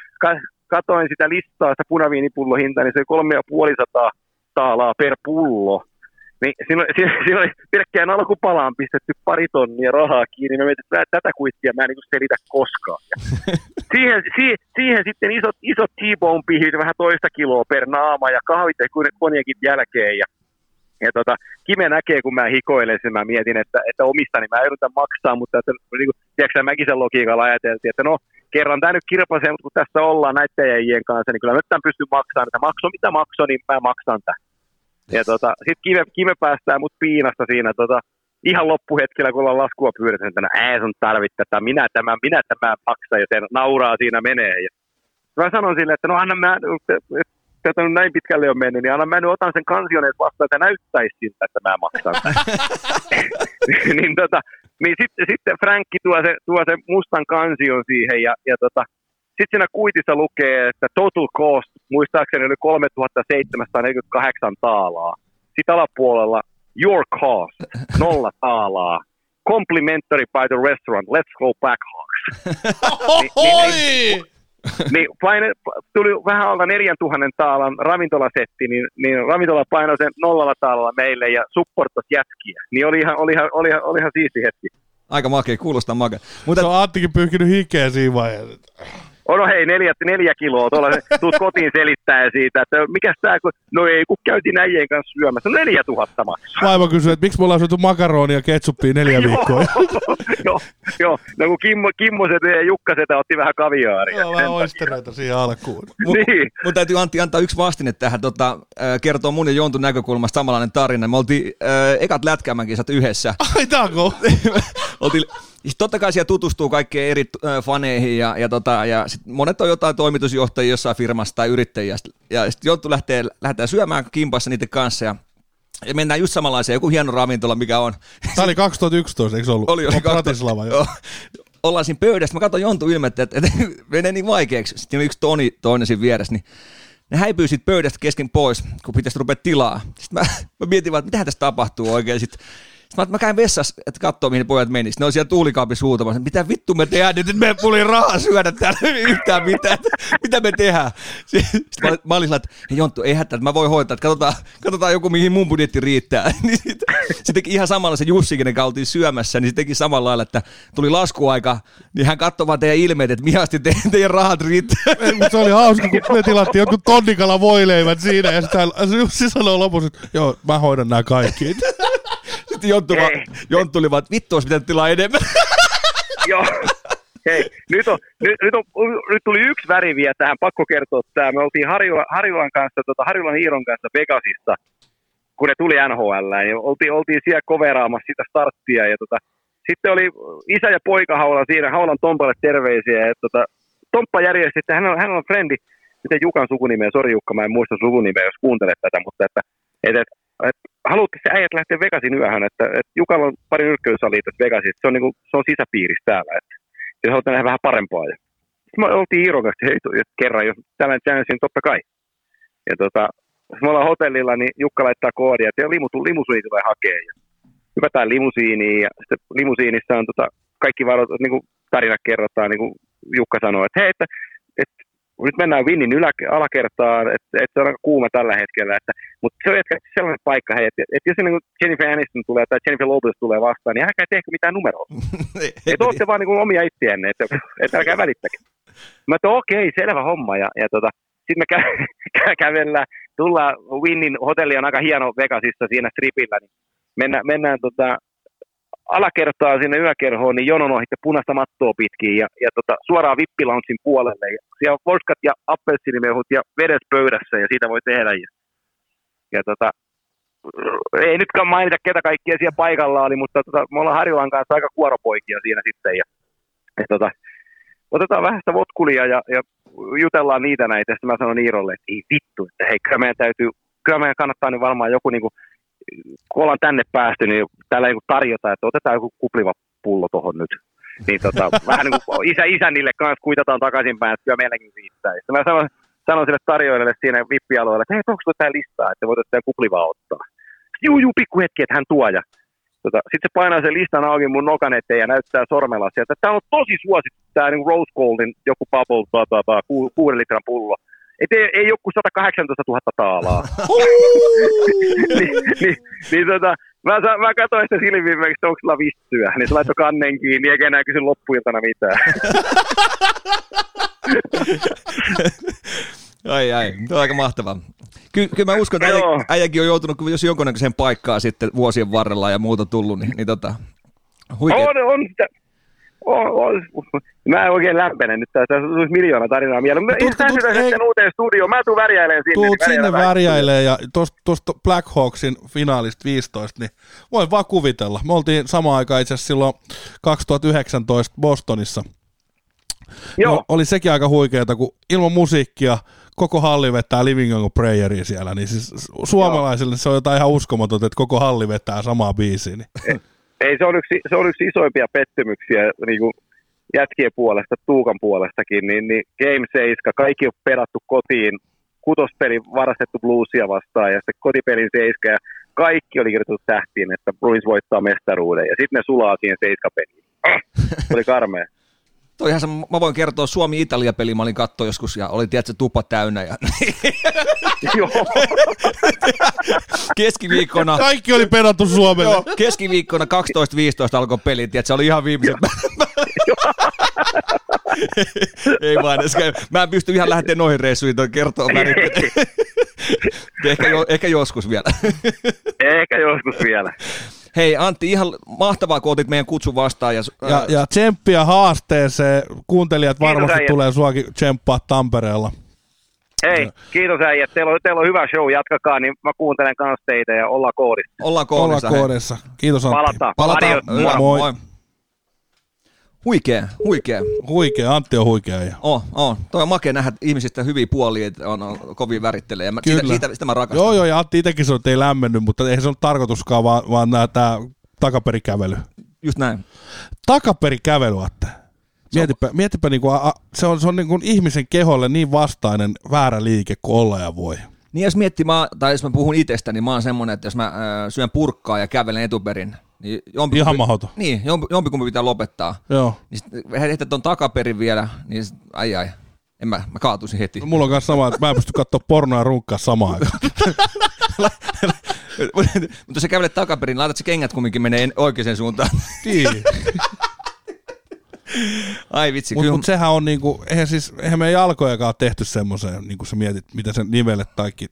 katoin sitä listaa, sitä punaviinipullohintaa, niin se oli kolme ja puoli sataa taalaa per pullo. Niin siinä, siinä, siinä oli pelkkään alkupalaan pistetty pari tonnia rahaa kiinni. Mä mietin, että tätä kuittia mä en niin selitä koskaan. Ja siihen, siihen, siihen, sitten isot, isot T-bone pihit, vähän toista kiloa per naama ja kahvit ja konjakin jälkeen. Ja, ja tota, Kime näkee, kun mä hikoilen sen, mä mietin, että, että omistani mä yritän maksaa, mutta että, niin kuin, tiedätkö, Mäkisen logiikalla ajateltiin, että no, kerran tämä nyt kirpasee, mutta kun tässä ollaan näiden jäijien kanssa, niin kyllä mä nyt tämän pystyn maksamaan, että makso mitä makso, niin mä maksan tämän. Ja tota, sitten Kime, Kime päästää mut piinasta siinä tota, ihan loppuhetkellä, kun ollaan laskua pyydetty, että no, ei sun tarvitse tätä, minä tämä, minä tämä maksan, se nauraa siinä menee. Ja mä sanon sille, että no anna mä, tätä on näin pitkälle on mennyt, niin anna mä nyt otan sen kansioneet vastaan, että näyttäisi siltä, että mä maksan. niin, tota, niin sitten sit Frankki tuo se, tuo se mustan kansion siihen ja, ja tota, sitten siinä kuitissa lukee, että total cost, muistaakseni oli 3748 taalaa. Sitten alapuolella your cost, nolla taalaa. Complimentary by the restaurant, let's go back Hawks. niin, niin, niin, niin paine, tuli vähän alla 4000 taalan ravintolasetti, niin, niin ravintola painoi sen nollalla taalalla meille ja supportas jätkiä. Niin oli ihan, oli ihan, oli ihan, oli ihan siisti hetki. Aika makea, kuulostaa makea. Mutta... Se on Anttikin pyyhkinyt hikeä siinä vaiheessa. Oh, no hei, neljä, neljä kiloa, tuolla tuut kotiin selittää siitä, että mikä tämä, kun, no ei, kun käytiin äijien kanssa syömässä, neljä tuhatta maksaa. Vaimo kysyy, että miksi me ollaan syöty makaronia ja ketsuppia neljä viikkoa. joo, joo, no kun Kimmo, Kimmoset ja Jukkaset otti vähän kaviaaria. Joo, vähän oistereita siihen alkuun. niin. Mun täytyy Antti antaa yksi vastine tähän, tota, kertoo mun ja Jontun näkökulmasta samanlainen tarina. Me oltiin äh, ekat lätkämäkisat yhdessä. Ai oltiin totta kai siellä tutustuu kaikkien eri äh, faneihin ja, ja, tota, ja sit monet on jotain toimitusjohtajia jossain firmassa tai yrittäjiä. Ja sitten Jonttu lähtee, lähdetään syömään kimpassa niiden kanssa ja ja mennään just samanlaiseen, joku hieno ravintola, mikä on. Tämä oli 2011, eikö se ollut? Oli, oli Bratislava, joo. Ollaan siinä pöydässä, mä katson Jontu ilmettä, että, että menee niin vaikeaksi. Sitten yksi Toni toinen siinä vieressä, niin ne häipyy sitten pöydästä kesken pois, kun pitäisi rupea tilaa. Sitten mä, mä mietin vaan, että mitä tässä tapahtuu oikein. Sitten Sitten mä, mä käyn vessassa, että katsoo mihin pojat menis. Ne on siellä tuulikaapissa huutamassa, mitä vittu me tehdään nyt, me ei rahaa syödä täällä yhtään mitään, mitä me tehdään. Sitten mä, mä olin että hei Jonttu, ei hätää, mä voin hoitaa, että katsotaan, katsotaan joku, mihin mun budjetti riittää. Niin se teki ihan samalla se Jussi, kenen oltiin syömässä, niin se teki samalla lailla, että tuli laskuaika, niin hän katsoi vaan teidän ilmeet, että mihasti te, teidän rahat riittää. Se oli hauska, kun me tilattiin joku tonnikala voileivät siinä, ja sitten Jussi sanoi lopussa, että joo, mä hoidan nämä kaikki. Sitten Jonttu, va, Jonttu oli vaan, että vittu olisi pitänyt tilaa enemmän. Joo. Hei, nyt, on, nyt, nyt, on, nyt tuli yksi väri vielä tähän, pakko kertoa tämä. Me oltiin Harjula, Harjulan kanssa, tota, Harjulan Iiron kanssa Vegasista, kun ne tuli NHL, ja oltiin, oltiin siellä koveraamassa sitä starttia, ja tota, sitten oli isä ja poika Haulan siinä, Haulan Tompalle terveisiä, ja tota, Tomppa järjesti, että hän on, hän on frendi, miten Jukan sukunimeä, sori Jukka, mä en muista sukunimeä, jos kuuntelet tätä, mutta että, että, että, että haluatte se äijät lähteä Vegasin yöhön, että, että Jukalla on pari nyrkkeilysalia tässä Vegasissa, se on, niin kuin, se on sisäpiirissä täällä, että jos haluatte nähdä vähän parempaa. Ja me oltiin kanssa, hei, kerran, jos tällainen chance, niin totta kai. Ja tota, me ollaan hotellilla, niin Jukka laittaa koodia, että limu, limusiini tulee hakea. Ja hypätään limusiiniin ja sitten limusiinissa on tota, kaikki varot, niin kuin tarinat kerrotaan, niin kuin Jukka sanoi, että hei, että, että nyt mennään Vinnin ylä, alakertaan, että, että se on aika kuuma tällä hetkellä, että, mutta se on sellainen paikka, hei, että, että jos niin Jennifer Aniston tulee tai Jennifer Lopez tulee vastaan, niin älkää tehkö mitään numeroa. että olette vaan niin kuin omia itseänne, että, että älkää välittäkö. Mä että okei, okay, selvä homma, ja, ja tota, sitten me kä- kä- kävellään, tullaan, Winnin hotelli on aika hieno Vegasissa siinä stripillä, niin mennään, mennään tota, alakertaa sinne yökerhoon, niin jonon ohitte punaista mattoa pitkin ja, ja tota, suoraan vippilaunsin puolelle. Ja siellä on forskat ja appelsinimehut ja vedet pöydässä ja siitä voi tehdä. Ja, ja tota, ei nytkään mainita, ketä kaikkia siellä paikalla oli, mutta tota, me ollaan Harjulan kanssa aika kuoropoikia siinä sitten. Ja, ja tota, otetaan vähän sitä votkulia ja, ja jutellaan niitä näitä. Sitten mä sanon Iirolle, että ei vittu, että hei, kyllä meidän täytyy, kyllä meidän kannattaa nyt varmaan joku niinku kun ollaan tänne päästy, niin täällä ei tarjota, että otetaan joku kupliva pullo tuohon nyt. Niin tota, vähän niin kuin isä, isänille kanssa kuitataan takaisinpäin, että kyllä meilläkin riittää. Sitten mä sanon, sanon sille tarjoilijalle siinä vippialueella, että hei, onko tämä listaa, että voit ottaa kuplivaa ottaa. Juu, juu, pikku hetki, että hän tuo. Ja, tota, sitten se painaa sen listan auki mun nokan eteen ja näyttää sormella sieltä, täällä on tosi suosittu tämä niin Rose Goldin joku bubble, ta, ku, kuuden litran pullo. Et ei, ei joku 118 000 taalaa. niin, niin, niin tota, mä, mä katsoin sitä silmiin, että onko sulla vissyä. Niin se laittoi kannen kiinni, eikä enää kysy loppuiltana mitään. ai ai, se on aika mahtavaa. Ky- kyllä mä uskon, että äijä, äijäkin on joutunut, jos jonkunnäköiseen paikkaan sitten vuosien varrella ja muuta tullut, niin, niin tota, huikea. On, on sitä, Mä en oikein lämpene nyt, tässä olisi miljoona tarinaa mieleen. Mä tuut, tuut, sitten uuteen studioon, mä tuun värjäilemään sinne. Tuut niin sinne värjäilemään ja tuosta Black Hawksin finaalista 15, niin voin vaan kuvitella. Me oltiin samaan aikaan itse asiassa silloin 2019 Bostonissa. Joo. No, oli sekin aika huikeeta, kun ilman musiikkia koko halli vetää Living on Prayeria siellä, niin siis suomalaisille Joo. se on jotain ihan uskomatonta, että koko halli vetää samaa biisiä. Niin. Ei, se on yksi, se on yksi isoimpia pettymyksiä niin kuin jätkien puolesta, Tuukan puolestakin, niin, niin Game 7, kaikki on perattu kotiin, kutospeli varastettu bluesia vastaan ja sitten kotipelin 7 ja kaikki oli kirjoitettu tähtiin, että Bruins voittaa mestaruuden ja sitten ne sulaa siihen 7 peliin. Oli karmea. Toihan se, mä voin kertoa Suomi-Italia-peli, mä olin katto joskus ja oli tietysti tupa täynnä. Ja... Joo. keskiviikkona... Kaikki oli perattu Suomelle. Joo, keskiviikkona 12-15 alkoi peli, tiedätkö, se oli ihan viimeiset. Ei vaan Mä en pysty ihan lähteä noihin reissuihin toi kertoa. Mä ehkä, jo, ehkä joskus vielä. ehkä joskus vielä. Hei Antti, ihan mahtavaa, kun otit meidän kutsun vastaan. Ja, ja, ja tsemppiä haasteeseen. Kuuntelijat varmasti äijät. tulee suakin tsemppaa Tampereella. Hei, kiitos äijät. Teillä on, teillä on hyvä show, jatkakaa, niin mä kuuntelen kanssa teitä ja ollaan koodissa. Ollaan koodissa. Ollaan koodissa. Kiitos Antti. Palataan. Palataan. Moi. moi. moi. Huikea, huikea. Huikea, Antti on huikea. Ja. Oh, oh. Toi on makea nähdä ihmisistä hyviä puolia, että on, on kovin värittelee. Mä, Kyllä. Sitä, sitä, sitä mä rakastan. Joo, joo, ja Antti itsekin sanoi, että ei lämmennyt, mutta eihän se ole tarkoituskaan, vaan, vaan tämä takaperikävely. Just näin. Takaperikävely, Atte. Mietipä, mietipä niinku, a, se on, se on niinku ihmisen keholle niin vastainen väärä liike kuin olla ja voi. Niin jos miettii, mä, tai jos mä puhun itsestäni, niin mä oon semmonen, että jos mä äh, syön purkkaa ja kävelen etuperin, Niin jompi, Ihan mahdoton. Niin, jompi, jompikumpi pitää lopettaa. Joo. Niin sitten ton takaperin vielä, niin sit, ai ai, en mä, mä kaatuisin heti. No, mulla on kanssa sama, että mä en pysty katsoa pornoa ja runkkaa samaan aikaan. Mutta jos sä kävelet takaperin, niin laitat se kengät kumminkin menee en- oikeaan suuntaan. Niin. Ai vitsi, Mutta mut sehän on niinku, eihän siis, eihän meidän jalkojakaan tehty semmoiseen, niinku sä mietit, mitä sen nivelet kaikki,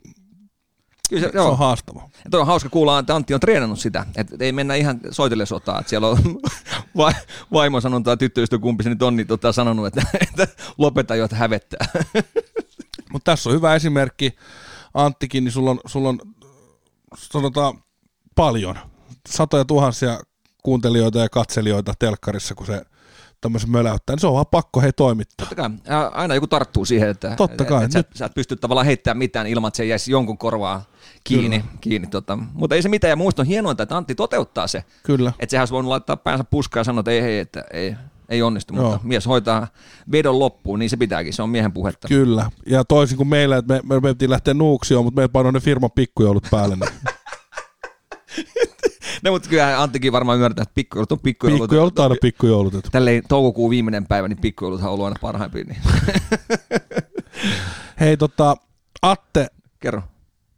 kyllä se, se on haastava. Ja toi on hauska kuulla, että Antti on treenannut sitä, että ei mennä ihan soitelle sotaan, että siellä on va- vaimo sanonut tai tyttöystä kumpi se nyt on, niin tota, sanonut, että, että lopeta jo, että hävettää. Mutta tässä on hyvä esimerkki, Anttikin, niin sulla on, sulla on sanotaan paljon, satoja tuhansia kuuntelijoita ja katselijoita telkkarissa, kun se tämmöisen möläyttää, niin se on vaan pakko he toimittaa. Totta kai, aina joku tarttuu siihen, että, Totta kai, että sä, nyt- sä et pysty tavallaan heittämään mitään ilman, että se jäisi jonkun korvaa kiinni. kiinni tota. Mutta ei se mitään, ja muista on hienointa, että Antti toteuttaa se. Kyllä. Että sehän olisi voinut laittaa päänsä puskaan ja sanoa, että ei, hei, että ei, ei onnistu, Joo. mutta mies hoitaa vedon loppuun, niin se pitääkin, se on miehen puhetta. Kyllä. Ja toisin kuin meillä, että me, me, me lähteä nuuksioon, mutta meillä painoi ne firman pikkujoulut päälle. Niin No, mutta kyllä Anttikin varmaan ymmärtää, että pikkujoulut on pikkujoulut. pikkujoulut aina pikkujoulut. Tälleen toukokuun viimeinen päivä, niin pikkujouluthan on ollut aina parhaimpia. Niin. Hei tota, Atte, Kerro.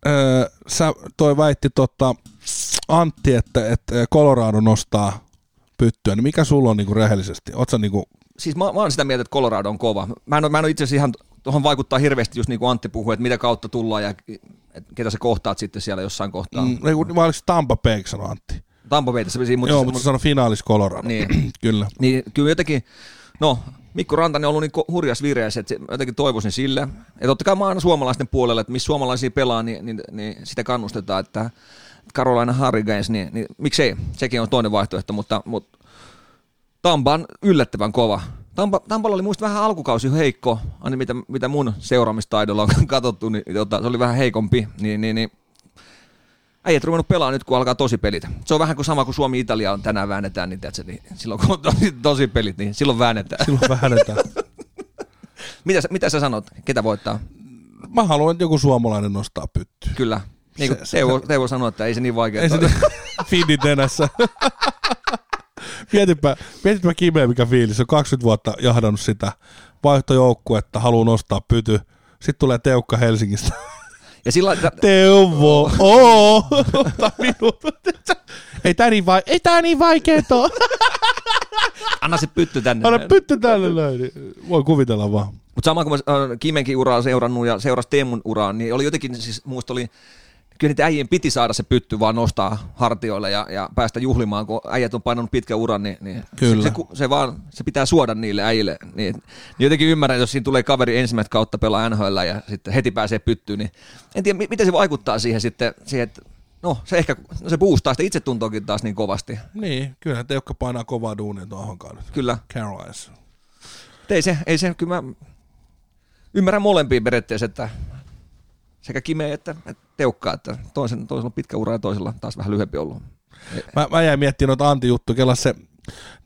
öö, sä toi väitti tota, Antti, että, että Colorado nostaa pyttyä, niin mikä sulla on niinku rehellisesti? Oot sä niinku, Siis mä, mä oon sitä mieltä, että Colorado on kova. Mä en, mä en ole itse asiassa ihan, tuohon vaikuttaa hirveästi just niin kuin Antti puhui, että mitä kautta tullaan ja et ketä sä kohtaat sitten siellä jossain kohtaa. Mm. vai oliko se Tampa Bay, sanoi Antti? Tampa Bay tässä, mutta, Joo, mutta se sanoi finaalis Colorado. Niin. Kyllä. Niin kyllä jotenkin, no Mikko Rantanen on ollut niin hurjas vireessä, että jotenkin toivoisin sille. Ja totta kai aina suomalaisten puolella, että missä suomalaisia pelaa, niin, niin, niin sitä kannustetaan, että Carolina Hurricanes, niin, niin miksei, sekin on toinen vaihtoehto, mutta, mutta Tampa on yllättävän kova. Tampa, Tampalla oli muista vähän alkukausi heikko, aina mitä, mitä mun seuraamistaidolla on katsottu, niin tota, se oli vähän heikompi, niin, niin, niin äijät ruvennut pelaa nyt, kun alkaa tosi pelit. Se on vähän kuin sama kuin Suomi-Italia on tänään väännetään, niin, tiedätkö, niin silloin kun on tosi, tosi pelit, niin silloin väännetään. Silloin vähennetään. Mitä, mitä sä sanot? Ketä voittaa? Mä haluan, että joku suomalainen nostaa pyttyä. Kyllä. Niin kuin Se- se- Teuvo, Teuvo sanoi, että ei se niin vaikea. Ei se Finnin nenässä. Mietipä, mietipä kimeä mikä fiilis. On 20 vuotta jahdannut sitä vaihtojoukkuetta, haluaa nostaa pyty. Sitten tulee Teukka Helsingistä. Ja sillä Teuvo, oo, ota minut. Ei tää niin, vai, ei tää niin vaikeeta oo. anna se pytty tänne. Anna pytty tälle näin. niin Voi kuvitella vaan. Mutta sama kuin mä äh, Kimenkin uraa seurannut ja seurasi Teemun uraa, niin oli jotenkin, siis muista oli, kyllä niitä äijien piti saada se pytty vaan nostaa hartioille ja, ja päästä juhlimaan, kun äijät on painanut pitkä uran, niin, niin Kyllä. Se, se, se, vaan, se pitää suoda niille äijille. Niin, niin jotenkin ymmärrän, jos siinä tulee kaveri ensimmäistä kautta pelaa NHL ja sitten heti pääsee pyttyyn, niin en tiedä, mi- miten se vaikuttaa siihen sitten, siihen, että no se ehkä, no se boostaa sitä itsetuntoakin taas niin kovasti. Niin, kyllä Teukka painaa kovaa duunia tuohonkaan nyt. Kyllä. Carolines. Ei se, ei se, kyllä mä ymmärrän molempia periaatteessa, että sekä Kime että, että Teukka, että toisen, toisella on pitkä ura ja toisella taas vähän lyhyempi ollut. Mä, mä jäin miettimään noita Antti juttu, se,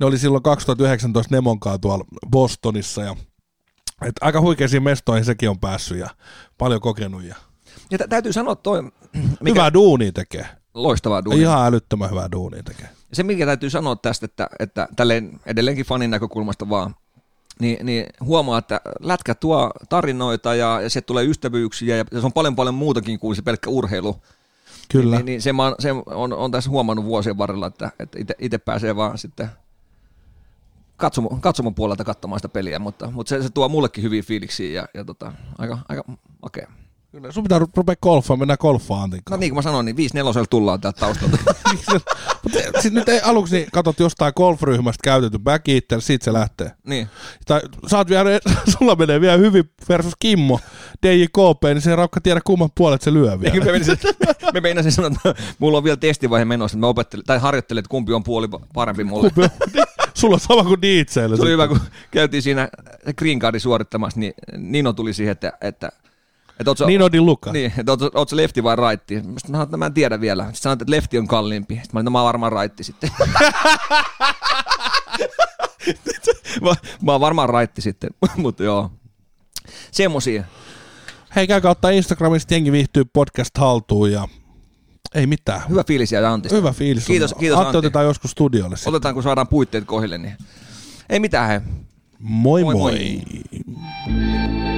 ne oli silloin 2019 Nemonkaan tuolla Bostonissa ja et aika huikeisiin mestoihin sekin on päässyt ja paljon kokenut ja Ja tä- täytyy sanoa toi, mikä mikä? hyvää duunia tekee. loistavaa duunia. Ihan älyttömän hyvää duunia tekee. Se, mikä täytyy sanoa tästä, että, että tälleen edelleenkin fanin näkökulmasta vaan, niin, niin huomaa, että lätkä tuo tarinoita ja, ja se tulee ystävyyksiä ja se on paljon paljon muutakin kuin se pelkkä urheilu. Kyllä. Niin, niin se, mä, se on, on tässä huomannut vuosien varrella, että, että itse pääsee vaan sitten katsomon, katsomon puolelta katsomaan sitä peliä, mutta, mutta se, se tuo mullekin hyviä fiiliksiä ja, ja tota, aika, aika makea. Kyllä. Sun pitää ru- rupea golfaan, mennään golfaan Antin No niin kuin mä sanoin, niin 5 nelosella tullaan täältä taustalta. Mutta sit nyt ei aluksi niin katsot jostain golfryhmästä käytetty back itselle, siitä se lähtee. niin. Tai oot vielä, sulla menee vielä hyvin versus Kimmo, DJKP, niin se ei raukka tiedä kumman puolet se lyö vielä. Eikö mä menisin, mä meinasin sanoa, että mulla on vielä testivaihe menossa, että mä opettelen, tai harjoittelen, että kumpi on puoli parempi mulle. Kumpi on- Sulla on sama kuin DJlle. Se oli hyvä, kun käytiin siinä green cardin suorittamassa, niin Nino tuli siihen, että, että, että oot sä, Niin Odin Luka. Niin, että oot, oot lefti vai raitti? Mä sanoin, että mä en tiedä vielä. Sitten sanoin, että lefti on kalliimpi. Sitten mä olin, no mä oon varmaan raitti sitten. mä, mä oon varmaan raitti sitten, mutta joo. Semmosia. Hei, käykää ottaa Instagramista jengi viihtyy podcast haltuun ja Ei mitään. Hyvä fiilis ja Antista. Hyvä fiilis. Kiitos, kiitos Antti, otetaan joskus studiolle. sitten. Otetaan, kun saadaan puitteet kohdille, niin ei mitään he. Moi Moi, moi. moi. moi.